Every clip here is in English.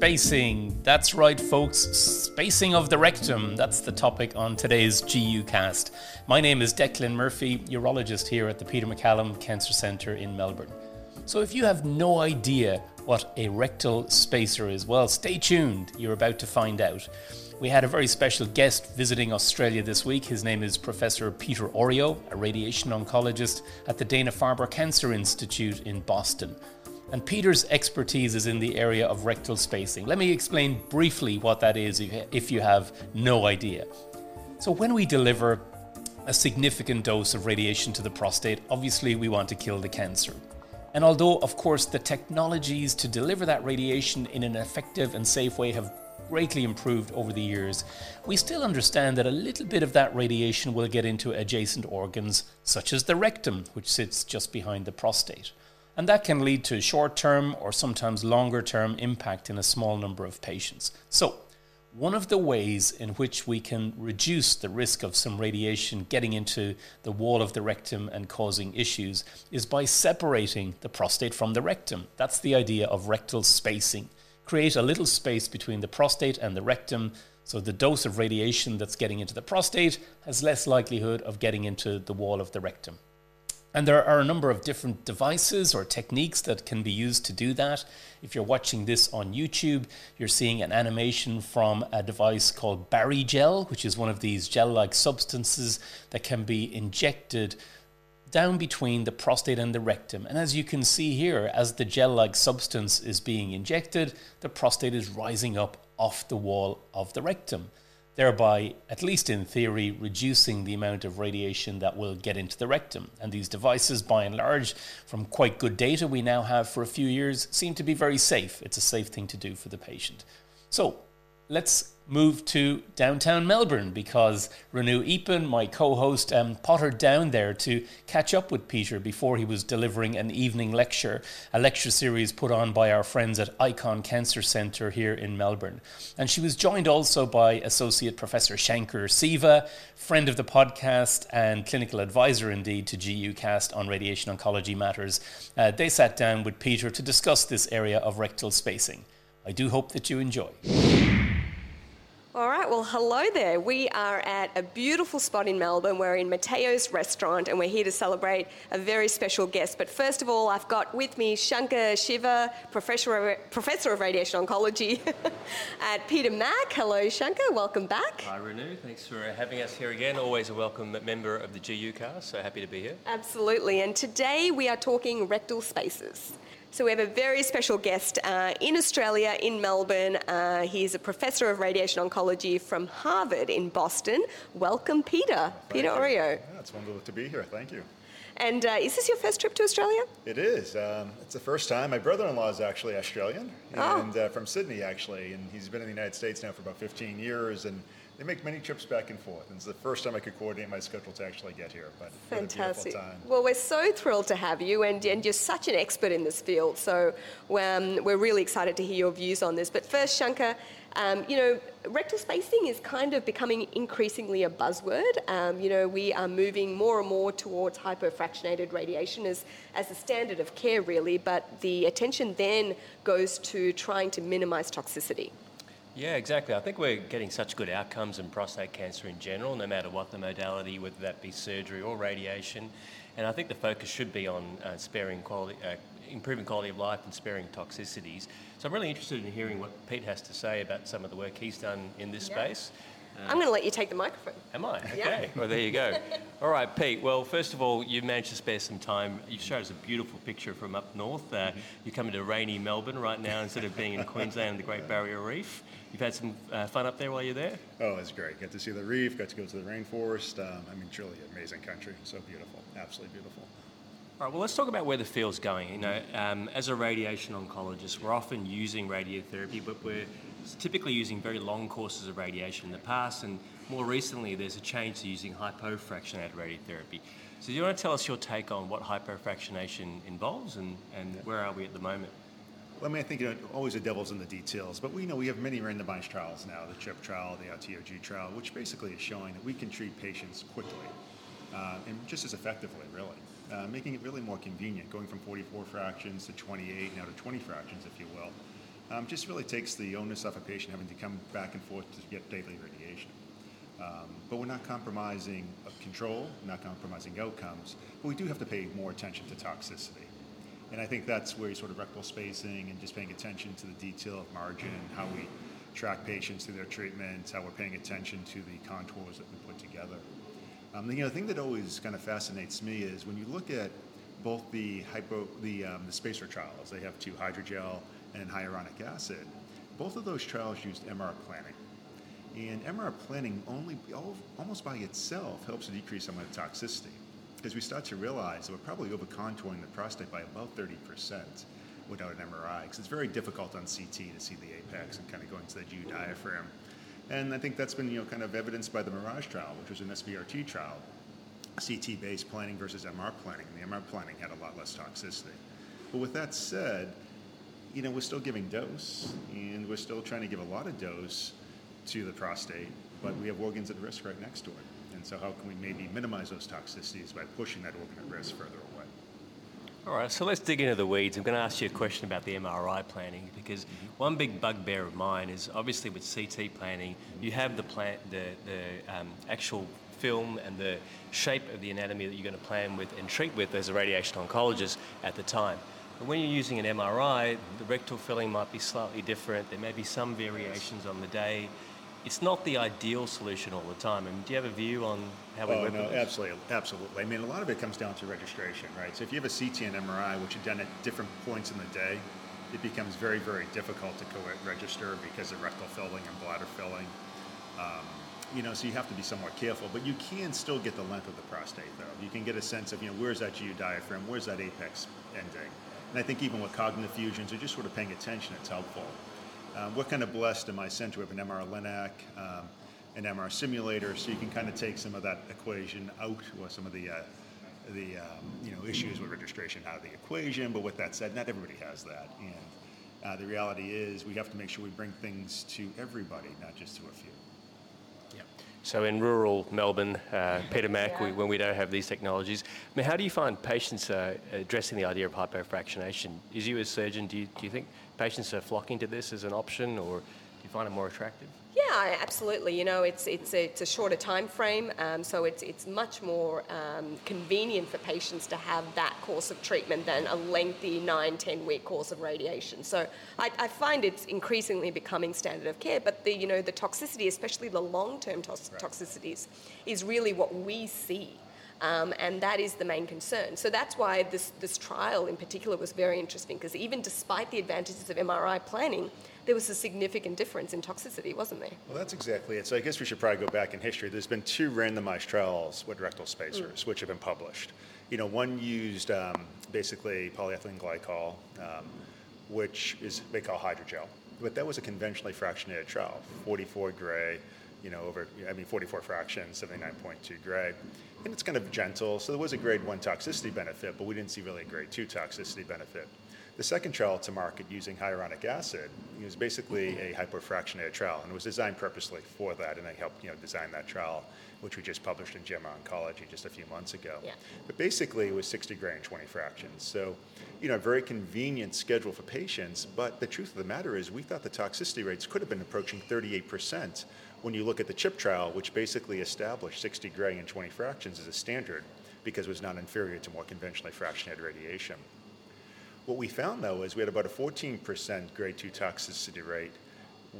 Spacing. That's right, folks. Spacing of the rectum. That's the topic on today's GU cast. My name is Declan Murphy, urologist here at the Peter MacCallum Cancer Centre in Melbourne. So, if you have no idea what a rectal spacer is, well, stay tuned. You're about to find out. We had a very special guest visiting Australia this week. His name is Professor Peter Orio, a radiation oncologist at the Dana Farber Cancer Institute in Boston. And Peter's expertise is in the area of rectal spacing. Let me explain briefly what that is if you have no idea. So, when we deliver a significant dose of radiation to the prostate, obviously we want to kill the cancer. And although, of course, the technologies to deliver that radiation in an effective and safe way have greatly improved over the years, we still understand that a little bit of that radiation will get into adjacent organs, such as the rectum, which sits just behind the prostate and that can lead to short term or sometimes longer term impact in a small number of patients. So, one of the ways in which we can reduce the risk of some radiation getting into the wall of the rectum and causing issues is by separating the prostate from the rectum. That's the idea of rectal spacing. Create a little space between the prostate and the rectum so the dose of radiation that's getting into the prostate has less likelihood of getting into the wall of the rectum. And there are a number of different devices or techniques that can be used to do that. If you're watching this on YouTube, you're seeing an animation from a device called Barrigel, which is one of these gel like substances that can be injected down between the prostate and the rectum. And as you can see here, as the gel like substance is being injected, the prostate is rising up off the wall of the rectum thereby, at least in theory, reducing the amount of radiation that will get into the rectum. And these devices, by and large, from quite good data we now have for a few years, seem to be very safe. It's a safe thing to do for the patient. So, let's move to downtown Melbourne because Renu Eapen, my co host, um, pottered down there to catch up with Peter before he was delivering an evening lecture, a lecture series put on by our friends at Icon Cancer Centre here in Melbourne. And she was joined also by Associate Professor Shankar Siva, friend of the podcast and clinical advisor indeed to GUcast on radiation oncology matters. Uh, they sat down with Peter to discuss this area of rectal spacing. I do hope that you enjoy. All right, well, hello there. We are at a beautiful spot in Melbourne. We're in Matteo's restaurant and we're here to celebrate a very special guest. But first of all, I've got with me Shankar Siva, Professor of, Professor of Radiation Oncology at Peter Mac. Hello, Shankar. Welcome back. Hi, Renu. Thanks for having us here again. Always a welcome member of the GU cast, so happy to be here. Absolutely. And today we are talking rectal spaces. So we have a very special guest uh, in Australia, in Melbourne. Uh, he's a professor of radiation oncology from Harvard in Boston. Welcome, Peter. Thank Peter you. Orio. Yeah, it's wonderful to be here. Thank you. And uh, is this your first trip to Australia? It is. Um, it's the first time. My brother-in-law is actually Australian Oh. and uh, from Sydney, actually, and he's been in the United States now for about 15 years, and they make many trips back and forth. And it's the first time I could coordinate my schedule to actually get here. But Fantastic. Well, we're so thrilled to have you, and, and you're such an expert in this field. So um, we're really excited to hear your views on this. But first, Shankar, um, you know, rectal spacing is kind of becoming increasingly a buzzword. Um, you know, we are moving more and more towards hypofractionated radiation as, as a standard of care, really. But the attention then goes to trying to minimize toxicity. Yeah, exactly. I think we're getting such good outcomes in prostate cancer in general, no matter what the modality, whether that be surgery or radiation. And I think the focus should be on uh, sparing quality, uh, improving quality of life and sparing toxicities. So I'm really interested in hearing what Pete has to say about some of the work he's done in this Yeah. space. I'm going to let you take the microphone. Am I? Yeah. Okay. Well, there you go. All right, Pete. Well, first of all, you managed to spare some time. You showed us a beautiful picture from up north. Uh, you're coming to rainy Melbourne right now instead of being in Queensland and the Great Barrier Reef. You've had some uh, fun up there while you're there? Oh, it's great. Got to see the reef, got to go to the rainforest. Um, I mean, truly amazing country. So beautiful. Absolutely beautiful. All right, well, let's talk about where the field's going. You know, um, as a radiation oncologist, we're often using radiotherapy, but we're typically using very long courses of radiation in the past, and more recently, there's a change to using hypofractionated radiotherapy. So, do you want to tell us your take on what hypofractionation involves, and, and where are we at the moment? Well, I mean, I think you know, always the devil's in the details, but we know we have many randomized trials now, the CHHiP trial, the RTOG trial, which basically is showing that we can treat patients quickly uh, and just as effectively, really, uh, making it really more convenient, going from 44 fractions to 28, now to 20 fractions, if you will. Um, just really takes the onus off a patient having to come back and forth to get daily radiation. Um, but we're not compromising control, not compromising outcomes, but we do have to pay more attention to toxicity. And I think that's where you sort of rectal spacing and just paying attention to the detail of margin, how we track patients through their treatments, how we're paying attention to the contours that we put together. Um, the, you know, the thing that always kind of fascinates me is when you look at both the hypo, the, um, the spacer trials, they have two hydrogel and hyaluronic acid. Both of those trials used MR planning. And MR planning only almost by itself helps to decrease some of the toxicity because we start to realize that we're probably over contouring the prostate by about 30% without an MRI because it's very difficult on CT to see the apex and kind of going to the GU diaphragm. And I think that's been you know kind of evidenced by the Mirage trial, which was an SBRT trial, CT-based planning versus MR planning. And the MR planning had a lot less toxicity. But with that said, you know we're still giving dose, and we're still trying to give a lot of dose to the prostate, but we have organs at risk right next to it. And so, how can we maybe minimize those toxicities by pushing that organ at risk further away? All right, so let's dig into the weeds. I'm going to ask you a question about the MRI planning because mm-hmm. one big bugbear of mine is obviously with CT planning, you have the plan, the, the um, actual film and the shape of the anatomy that you're going to plan with and treat with as a radiation oncologist at the time. But when you're using an MRI, the rectal filling might be slightly different. There may be some variations on the day it's not the ideal solution all the time. I mean, do you have a view on how we oh, no, absolutely, absolutely. I mean, a lot of it comes down to registration, right? So if you have a CT and MRI, which are done at different points in the day, it becomes very, very difficult to co-register because of rectal filling and bladder filling. Um, you know, so you have to be somewhat careful, but you can still get the length of the prostate, though. You can get a sense of, you know, where's that GU diaphragm, where's that apex ending. And I think even with cognitive fusions or just sort of paying attention, it's helpful. Um, we're kind of blessed in my center with an MR Linac, um, an MR simulator, so you can kind of take some of that equation out or some of the uh, the um, you know issues with registration out of the equation. But with that said, not everybody has that, and uh, the reality is we have to make sure we bring things to everybody, not just to a few. So in rural Melbourne, uh, Peter Mac, yeah. we, when we don't have these technologies, I mean, how do you find patients uh, addressing the idea of hypofractionation? Is you as surgeon, do you, do you think patients are flocking to this as an option, or do you find it more attractive? Yeah, absolutely. You know, it's it's a, it's a shorter time frame, um, so it's it's much more um, convenient for patients to have that course of treatment than a lengthy nine, ten week course of radiation. So I, I find it's increasingly becoming standard of care. But the you know the toxicity, especially the long term to- right. toxicities, is really what we see. Um, and that is the main concern. So that's why this, this trial in particular was very interesting because even despite the advantages of MRI planning, there was a significant difference in toxicity, wasn't there? Well, that's exactly it. So I guess we should probably go back in history. There's been two randomized trials with rectal spacers, mm. which have been published. You know, one used um, basically polyethylene glycol, um, which is they call hydrogel, but that was a conventionally fractionated trial, 44 gray, you know, over I mean 44 fractions, 79.2 gray, and it's kind of gentle. So there was a grade one toxicity benefit, but we didn't see really a grade two toxicity benefit. The second trial to market using hyaluronic acid was basically a hypofractionated trial, and it was designed purposely for that. And I helped you know design that trial, which we just published in JAMA Oncology just a few months ago. Yeah. But basically, it was 60 gray and 20 fractions. So, you know, a very convenient schedule for patients. But the truth of the matter is, we thought the toxicity rates could have been approaching 38 percent when you look at the CHHiP trial, which basically established 60 gray and 20 fractions as a standard because it was not inferior to more conventionally fractionated radiation. What we found though is we had about a 14% grade 2 toxicity rate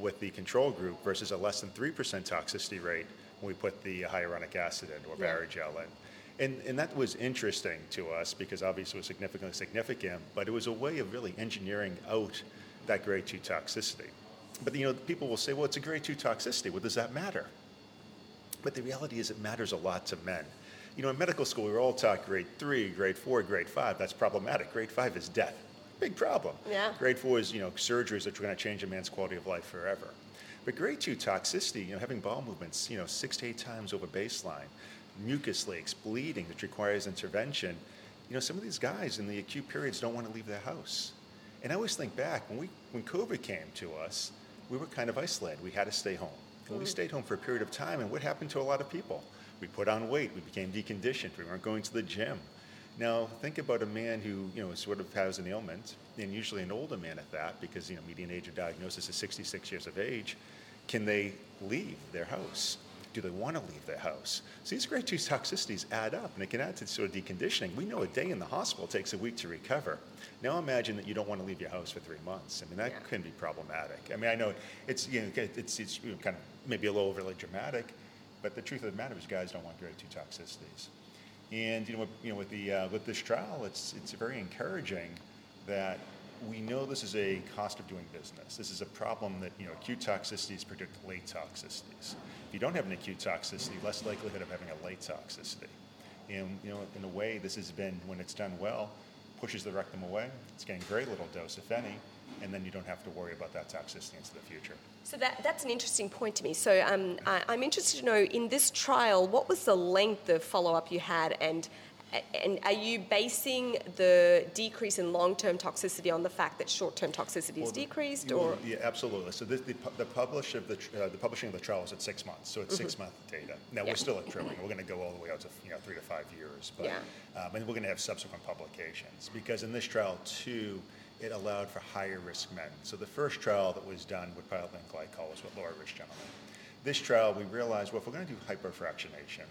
with the control group versus a less than 3% toxicity rate when we put the hyaluronic acid in or yeah. Barrigel in. And, and that was interesting to us because obviously it was significantly significant, but it was a way of really engineering out that grade 2 toxicity. But you know, people will say, well, it's a grade 2 toxicity. What does that matter? But the reality is it matters a lot to men. You know, in medical school, we were all taught grade three, grade four, grade five. That's problematic. Grade five is death. Big problem. Yeah. Grade four is, you know, surgeries that are going to change a man's quality of life forever. But grade two toxicity, you know, having bowel movements, you know, six to eight times over baseline, mucus leaks, bleeding that requires intervention. You know, some of these guys in the acute periods don't want to leave their house. And I always think back when we when COVID came to us, we were kind of isolated. We had to stay home. And mm. we stayed home for a period of time. And what happened to a lot of people? We put on weight. We became deconditioned. We weren't going to the gym. Now, think about a man who, you know, sort of has an ailment, and usually an older man at that, because, you know, median age of diagnosis is 66 years of age. Can they leave their house? Do they want to leave their house? So these grade 2 toxicities add up, and it can add to sort of deconditioning. We know a day in the hospital takes a week to recover. Now imagine that you don't want to leave your house for three months. I mean, that Yeah. can be problematic. I mean, I know it's, you know, it's, it's you know, kind of maybe a little overly dramatic, but the truth of the matter is guys don't want grade 2 toxicities. And you know, with, you know, with the uh, with this trial, it's it's very encouraging that we know this is a cost of doing business. This is a problem that you know acute toxicities predict late toxicities. If you don't have an acute toxicity, less likelihood of having a late toxicity. And you know, in a way, this has been when it's done well, pushes the rectum away. It's getting very little dose, if any, and then you don't have to worry about that toxicity into the future. So that, that's an interesting point to me. So um, I, I'm interested to know in this trial, what was the length of follow up you had, and and are you basing the decrease in long-term toxicity on the fact that short-term toxicity is Well, the- decreased, or Yeah, absolutely. So this, the, the publish of the, uh, the publishing of the trial is at six months, so it's six month data. Now, Yeah. we're still at. We're gonna go all the way out to, you know, three to five years. But, Yeah. um, and we're gonna have subsequent publications, because in this trial too, it allowed for higher risk men. So the first trial that was done with pyruvate glycol was with lower risk gentlemen. This trial, we realized, well, if we're gonna do hyperfractionation,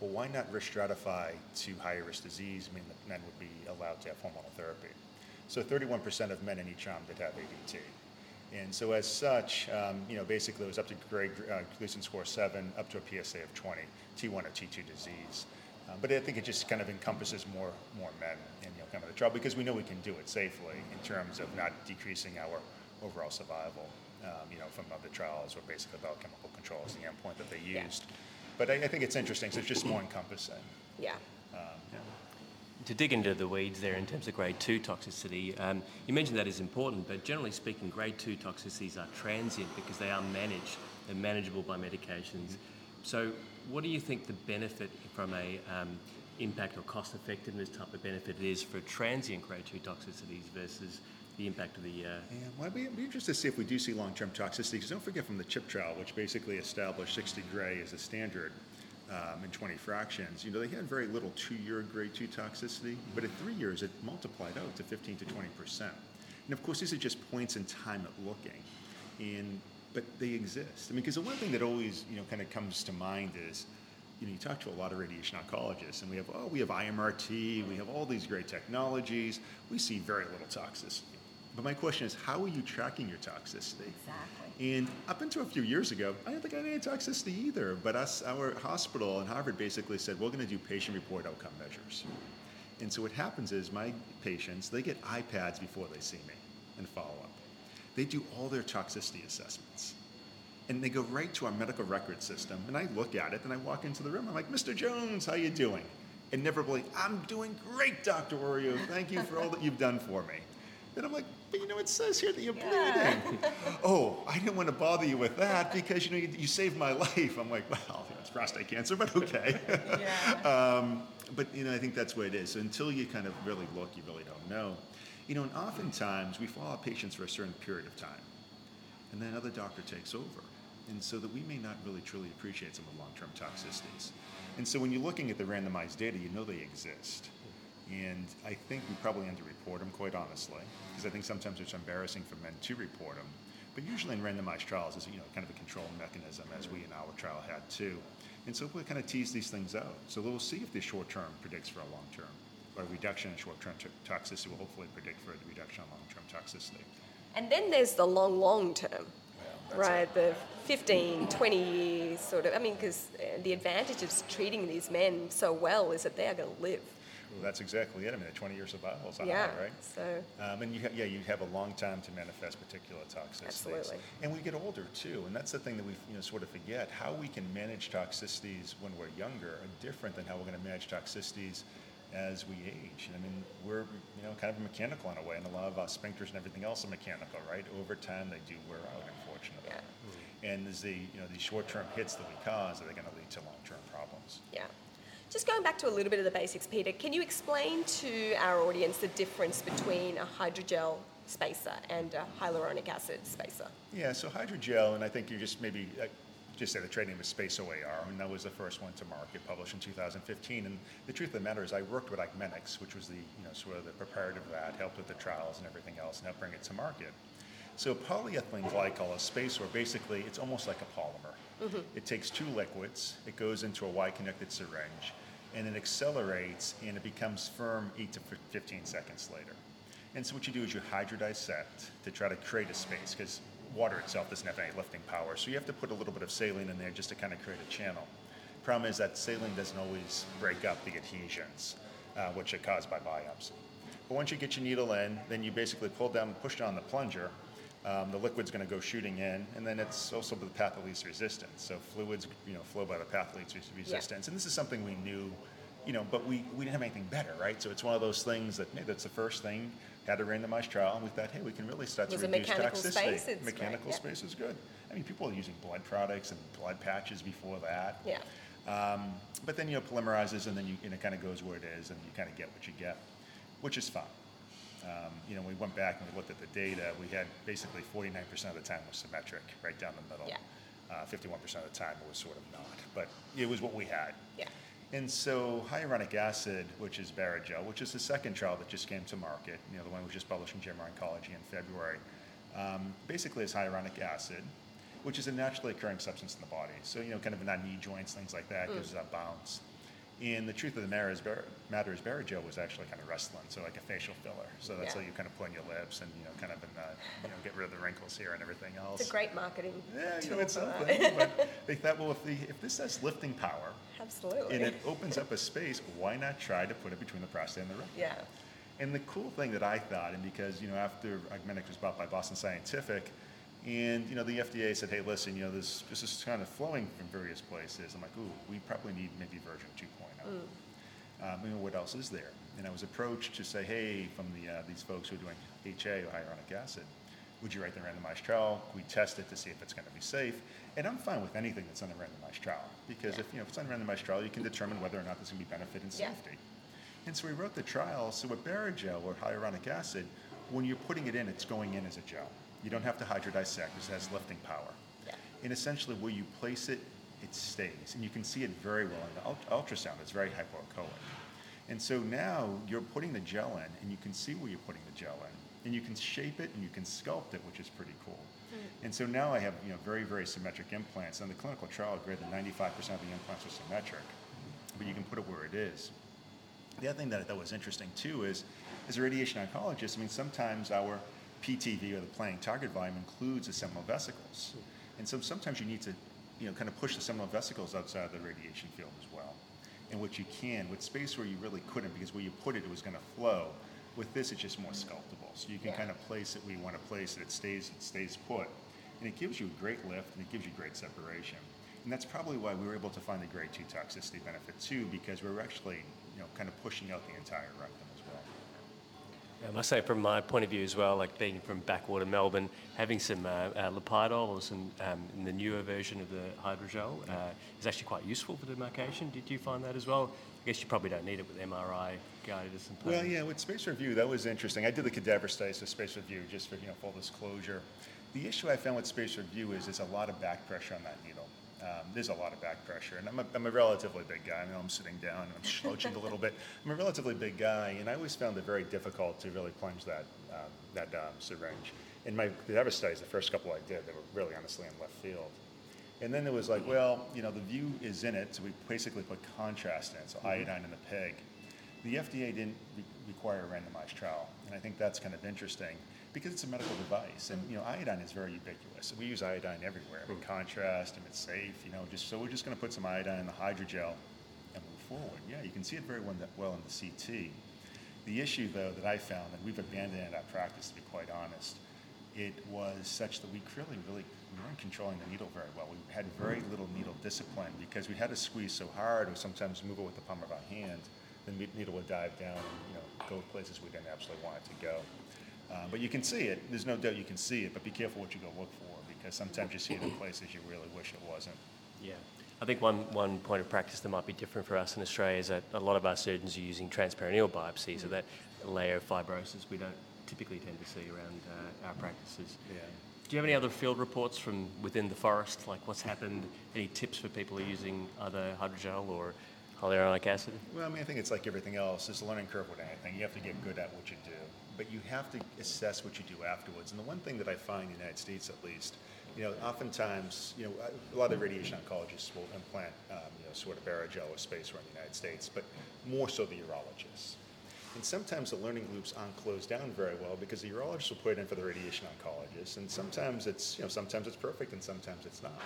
well, why not risk stratify to higher risk disease, meaning that men would be allowed to have hormonal therapy? So 31% of men in each arm did have ADT. And so as such, um, you know, basically it was up to grade uh, Gleason score seven, up to a PSA of 20, T1 or T2 disease. Um, but I think it just kind of encompasses more, more men in, you know, kind of the trial because we know we can do it safely in terms of not decreasing our overall survival. Um, you know, from other trials where basically biochemical control is the endpoint that they Yeah. used. But I, I think it's interesting, so it's just more encompassing. yeah? Um, yeah. To dig into the weeds there in terms of grade 2 toxicity, um, you mentioned that is important, but generally speaking, grade 2 toxicities are transient because they are managed. They're manageable by medications. So, what do you think the benefit from a um, impact or cost effectiveness type of benefit is for transient grade 2 toxicities versus the impact of the. Uh, Yeah, well, I'd be, be interested to see if we do see long-term toxicity, because don't forget from the CHHiP trial, which basically established 60 gray as a standard um, in 20 fractions, you know, they had very little two-year grade 2 toxicity, but at three years, it multiplied out to 15 to 20%. And of course, these are just points in time at looking, and, but they exist. I mean, because the one thing that always, you know, kind of comes to mind is, you know, you talk to a lot of radiation oncologists, and we have, oh, we have IMRT, we have all these great technologies, we see very little toxicity. But my question is, how are you tracking your toxicity? Exactly. And up until a few years ago, I didn't think I had any toxicity either. But us, our hospital in Harvard basically said, we're going to do patient report outcome measures. And so what happens is my patients, they get iPads before they see me and follow up. They do all their toxicity assessments. And they go right to our medical record system. And I look at it and I walk into the room. I'm like, Mr. Jones, how you doing? Inevitably, I'm doing great, Dr. Orio. Thank you for all that you've done for me. Then I'm like, but you know, it says here that you're bleeding. oh, I didn't want to bother you with that because you know you, you saved my life. I'm like, well, it's prostate cancer, but okay. um, but you know, I think that's what it is. So until you kind of really look, you really don't know. You know, and oftentimes we follow patients for a certain period of time, and then another doctor takes over, and so that we may not really truly appreciate some of the long-term toxicities. And so when you're looking at the randomized data, you know they exist. And I think we probably underreport them, quite honestly, because I think sometimes it's embarrassing for men to report them. But usually in randomized trials, it's you know kind of a control mechanism, as we in our trial had too. And so we kind of tease these things out. So we'll see if the short term predicts for a long term, or a reduction in short term toxicity will hopefully predict for a reduction in long term toxicity. And then there's the long, long term, right? The 15, 20 years sort of. I mean, because the advantage of treating these men so well is that they are going to live. Well, that's exactly it. I mean, a 20 year survival is Yeah. high, right? So Um, and you ha- yeah, you have a long time to manifest particular toxicities. Absolutely. And we get older too, and that's the thing that we you know sort of forget. How we can manage toxicities when we're younger are different than how we're going to manage toxicities as we age. I mean, we're you know kind of mechanical in a way, and a lot of our sphincters and everything else are mechanical, right? Over time, they do wear out, unfortunately. Yeah. And as the you know these short-term hits that we cause, are they going to lead to long-term problems? Yeah. Just going back to a little bit of the basics, Peter, can you explain to our audience the difference between a hydrogel spacer and a hyaluronic acid spacer? Yeah, so hydrogel, and I think you just maybe uh, just say the trade name is SpaceOAR, and that was the first one to market, published in 2015. And the truth of the matter is, I worked with Augmenix, which was the you know sort of the preparative of that, helped with the trials and everything else, and helped bring it to market. So polyethylene glycol is space, or basically it's almost like a polymer. Mm-hmm. It takes two liquids, it goes into a Y-connected syringe, and it accelerates, and it becomes firm 8 to 15 seconds later. And so what you do is you hydrodissect to try to create a space, because water itself doesn't have any lifting power. So you have to put a little bit of saline in there just to kind of create a channel. Problem is that saline doesn't always break up the adhesions, uh, which are caused by biopsy. But once you get your needle in, then you basically pull down, and push down the plunger. Um, the liquid's going to go shooting in, and then it's also the path of least resistance. So fluids, you know, flow by the path of least resistance. And this is something we knew, you know, but we, we didn't have anything better, right? So it's one of those things that hey, that's the first thing. Had a randomized trial, and we thought, hey, we can really start to reduce mechanical toxicity. space, mechanical yeah. space is good. I mean, people are using blood products and blood patches before that. Yeah. Um, but then you know polymerizes, and then you, and it kind of goes where it is, and you kind of get what you get, which is fine. Um, you know, we went back and we looked at the data. We had basically 49% of the time was symmetric, right down the middle. Yeah. Uh, 51% of the time it was sort of not, but it was what we had. Yeah. And so hyaluronic acid, which is Barrigel, which is the second trial that just came to market, you know, the one was just published in JAMA Oncology in February, um, basically is hyaluronic acid, which is a naturally occurring substance in the body. So, you know, kind of in our knee joints, things like that, gives us that bounce. And the truth of the matter is, Bar- matter is Barrigel was actually kind of Restylane, so like a facial filler. So that's Yeah. how you kind of put on your lips and, you know, kind of in the, you know, get rid of the wrinkles here and everything else. It's a great marketing Yeah, you tool know, it's something. but they thought, well, if, the, if this has lifting power, Absolutely. and it opens up a space, why not try to put it between the prostate and the rectum? yeah. And the cool thing that I thought, and because you know after Augmenix was bought by Boston Scientific, and you know the FDA said, hey, listen, you know this this is kind of flowing from various places. I'm like, ooh, we probably need maybe version 2.0. Um, you know what else is there? And I was approached to say, hey, from the uh, these folks who are doing HA or hyaluronic acid, would you write the randomized trial? We test it to see if it's going to be safe. And I'm fine with anything that's on a randomized trial because if you know if it's on a randomized trial, you can determine whether or not there's going to be benefit and Yeah. safety. And so we wrote the trial. So with Barrigel or hyaluronic acid, when you're putting it in, it's going in as a gel. You don't have to hydrodissect because it has lifting power. Yeah. And essentially, where you place it, it stays. And you can see it very well in the ult- ultrasound. It's very hypoechoic. And so now you're putting the gel in, and you can see where you're putting the gel in. And you can shape it and you can sculpt it, which is pretty cool. Mm. And so now I have you know very, very symmetric implants. And the clinical trial, greater than 95% of the implants are symmetric. But you can put it where it is. The other thing that I thought was interesting too is, as a radiation oncologist, I mean, sometimes our PTV or the planning target volume includes the seminal vesicles. And so sometimes you need to, you know, kind of push the seminal vesicles outside of the radiation field as well. And what you can, with space where you really couldn't, because where you put it, it was going to flow. With this, it's just more sculptable. So you can Yeah. kind of place it where you want to place it. It stays, it stays put. And it gives you a great lift and it gives you great separation. And that's probably why we were able to find the grade two toxicity benefit too, because we were actually, you know, kind of pushing out the entire rectum. I must say, from my point of view as well, like being from backwater Melbourne, having some uh, uh, Lipiodol or some um, in the newer version of the hydrogel uh, is actually quite useful for demarcation. Did you find that as well? I guess you probably don't need it with MRI guided as some Well, yeah, with SpaceOAR Vue, that was interesting. I did the cadaver studies with SpaceOAR Vue just for you know full disclosure. The issue I found with SpaceOAR Vue is there's a lot of back pressure on that needle. Um, there's a lot of back pressure, and I'm a, I'm a relatively big guy. I know I'm sitting down and I'm slouching a little bit. I'm a relatively big guy, and I always found it very difficult to really plunge that um, that um, syringe. In my cadaver studies, the first couple I did, they were really honestly in left field. And then it was like, well, you know, the view is in it, so we basically put contrast in, so iodine in the pig. The FDA didn't re- require a randomized trial, and I think that's kind of interesting because it's a medical device, and you know, iodine is very ubiquitous. We use iodine everywhere. I mean, hmm. contrast, and it's safe. You know, just so we're just going to put some iodine in the hydrogel and move forward. Yeah, you can see it very well, well in the CT. The issue, though, that I found, and we've abandoned in our practice, to be quite honest, it was such that we really, really we weren't controlling the needle very well. We had very little needle discipline because we had to squeeze so hard, or sometimes move it with the palm of our hand. The needle would dive down and you know go places we didn't absolutely want it to go. Uh, but you can see it. There's no doubt you can see it, but be careful what you go look for because sometimes you see it in places you really wish it wasn't. Yeah. I think one, one point of practice that might be different for us in Australia is that a lot of our surgeons are using transperineal biopsies, so that layer of fibrosis we don't typically tend to see around uh, our practices. Yeah. Do you have any other field reports from within the forest, like what's happened? Any tips for people who are using either hydrogel or hyaluronic acid? Well, I mean, I think it's like everything else. It's a learning curve with anything. You have to get good at what you do, but you have to assess what you do afterwards. And the one thing that I find in the United States, at least, you know, oftentimes, you know, a lot of radiation oncologists will implant, um, you know, sort of Barrigel or spacer in the United States, but more so the urologists. And sometimes the learning loops aren't closed down very well because the urologist will put it in for the radiation oncologist, and sometimes it's, you know, sometimes it's perfect and sometimes it's not.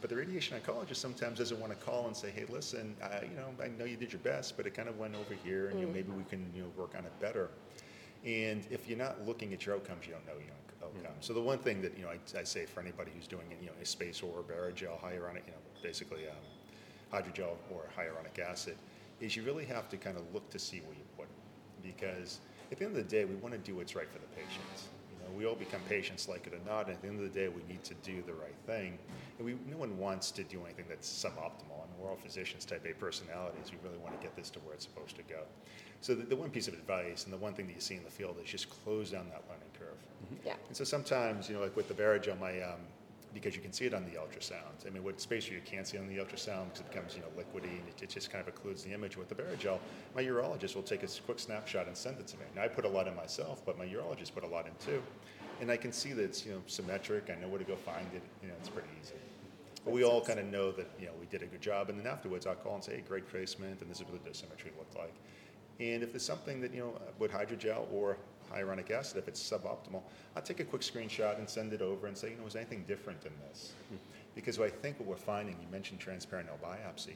But the radiation oncologist sometimes doesn't want to call and say, "Hey, listen, I, you know, I know you did your best, but it kind of went over here, and you know, maybe we can, you know, work on it better." And if you're not looking at your outcomes, you don't know your outcomes. So the one thing that you know I, I say for anybody who's doing you know a space or a Barrigel, hyaluronic, you know, basically um, hydrogel or hyaluronic acid, is you really have to kind of look to see where you put it, because at the end of the day, we want to do what's right for the patients. You know, we all become patients, like it or not. And at the end of the day, we need to do the right thing, and we no one wants to do anything that's suboptimal. And we're all physicians, type A personalities. We really want to get this to where it's supposed to go. So the, the one piece of advice, and the one thing that you see in the field, is just close down that learning curve. Yeah. And so sometimes, you know, like with the Barrigel, my um, because you can see it on the ultrasound. I mean, with spacer you can't see on the ultrasound because it becomes, you know, liquidy and it, it just kind of occludes the image. With the Barrigel, my urologist will take a quick snapshot and send it to me. Now I put a lot in myself, but my urologist put a lot in too, and I can see that it's you know symmetric. I know where to go find it. You know, it's pretty easy. But we all kind of know that you know we did a good job, and then afterwards I'll call and say, hey, great placement, and this is what the dosimetry looked like. And if there's something that, you know, with hydrogel or hyaluronic acid, if it's suboptimal, I'll take a quick screenshot and send it over and say, you know, is there anything different in this? Mm-hmm. Because I think what we're finding, you mentioned transperineal biopsy,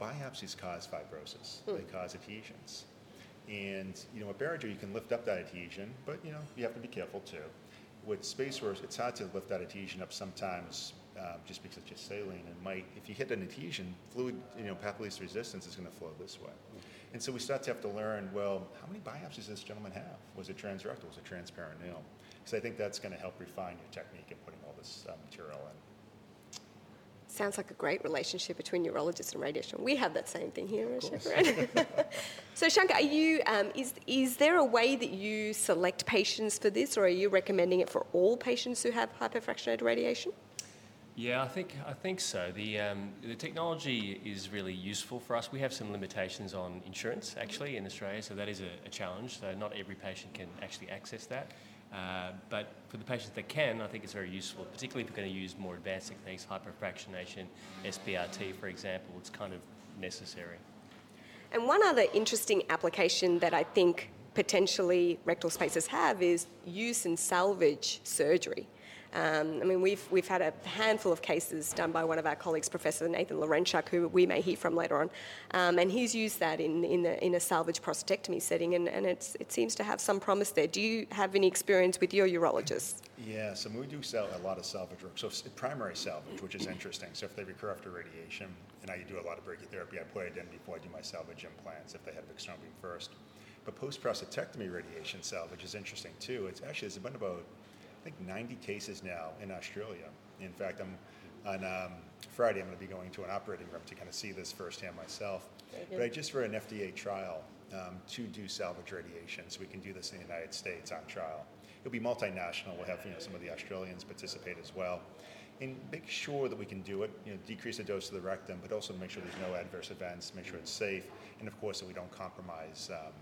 biopsies cause fibrosis, hmm. they cause adhesions. And, you know, with Barrigel, you can lift up that adhesion, but, you know, you have to be careful too. With space spacers, it's hard to lift that adhesion up sometimes um, just because it's just saline and might, if you hit an adhesion, fluid, you know, path-least resistance is going to flow this way. And so we start to have to learn, well, how many biopsies does this gentleman have? Was it transrectal? Was it transperineal? Because I think that's going to help refine your technique in putting all this uh, material in. Sounds like a great relationship between urologists and radiation. We have that same thing here, right? so, Shankar, are you, um, is, is there a way that you select patients for this, or are you recommending it for all patients who have hyperfractionated radiation? Yeah, I think I think so. The um, the technology is really useful for us. We have some limitations on insurance actually in Australia, so that is a, a challenge. So not every patient can actually access that. Uh, but for the patients that can, I think it's very useful, particularly if you're going to use more advanced techniques, hyperfractionation, SBRT, for example. It's kind of necessary. And one other interesting application that I think potentially rectal spacers have is use and salvage surgery. Um, I mean, we've, we've had a handful of cases done by one of our colleagues, Professor Nathan Lawrentschuk, who we may hear from later on, um, and he's used that in, in, a, in a salvage prostatectomy setting, and, and it seems to have some promise there. Do you have any experience with your urologist? Yeah, so we do sell a lot of salvage work. So primary salvage, which is interesting. So if they recur after radiation, and I do a lot of brachytherapy, I put it in before I do my salvage implants if they had external beam first. But post prostatectomy radiation salvage is interesting too. It's actually there's been about think 90 cases now in Australia. In fact, I'm on um, Friday. I'm going to be going to an operating room to kind of see this firsthand myself. But I just ran an FDA trial um, to do salvage radiation, so we can do this in the United States on trial. It'll be multinational. We'll have you know some of the Australians participate as well, and make sure that we can do it. You know, decrease the dose of the rectum, but also make sure there's no adverse events, make sure it's safe, and of course that we don't compromise. Um,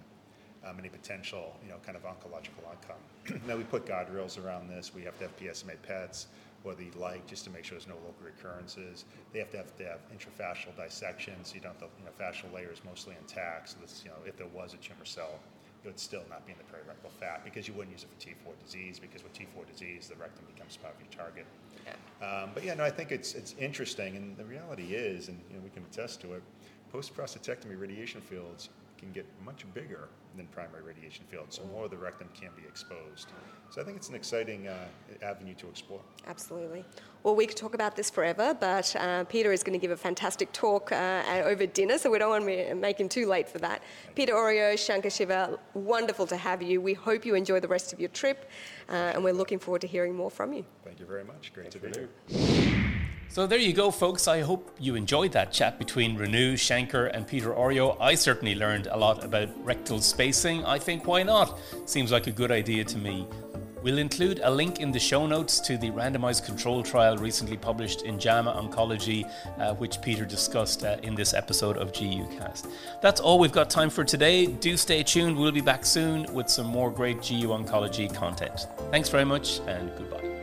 um, any potential, you know, kind of oncological outcome. now we put guardrails around this. We have to have PSMA PETs or the like just to make sure there's no local recurrences. They have to have to have intrafascial dissection, so you don't have the you know, fascial layer is mostly intact. So this, you know, if there was a tumor cell, it would still not be in the perirectal fat because you wouldn't use it for T4 disease because with T4 disease, the rectum becomes part of your target. Yeah. Um, but yeah, no, I think it's it's interesting, and the reality is, and you know, we can attest to it. Post prostatectomy radiation fields can get much bigger than primary radiation field. so more of the rectum can be exposed. So I think it's an exciting uh, avenue to explore. Absolutely. Well, we could talk about this forever, but uh, Peter is going to give a fantastic talk uh, over dinner, so we don't want to make him too late for that. Peter Orio, Shankar Siva, wonderful to have you. We hope you enjoy the rest of your trip, uh, and we're looking forward to hearing more from you. Thank you very much. Great Thanks to be here. So there you go, folks. I hope you enjoyed that chat between Renu, Shankar, and Peter Orio. I certainly learned a lot about rectal spacing. I think why not? Seems like a good idea to me. We'll include a link in the show notes to the randomized control trial recently published in JAMA Oncology, uh, which Peter discussed uh, in this episode of GUcast. That's all we've got time for today. Do stay tuned. We'll be back soon with some more great GU Oncology content. Thanks very much and goodbye.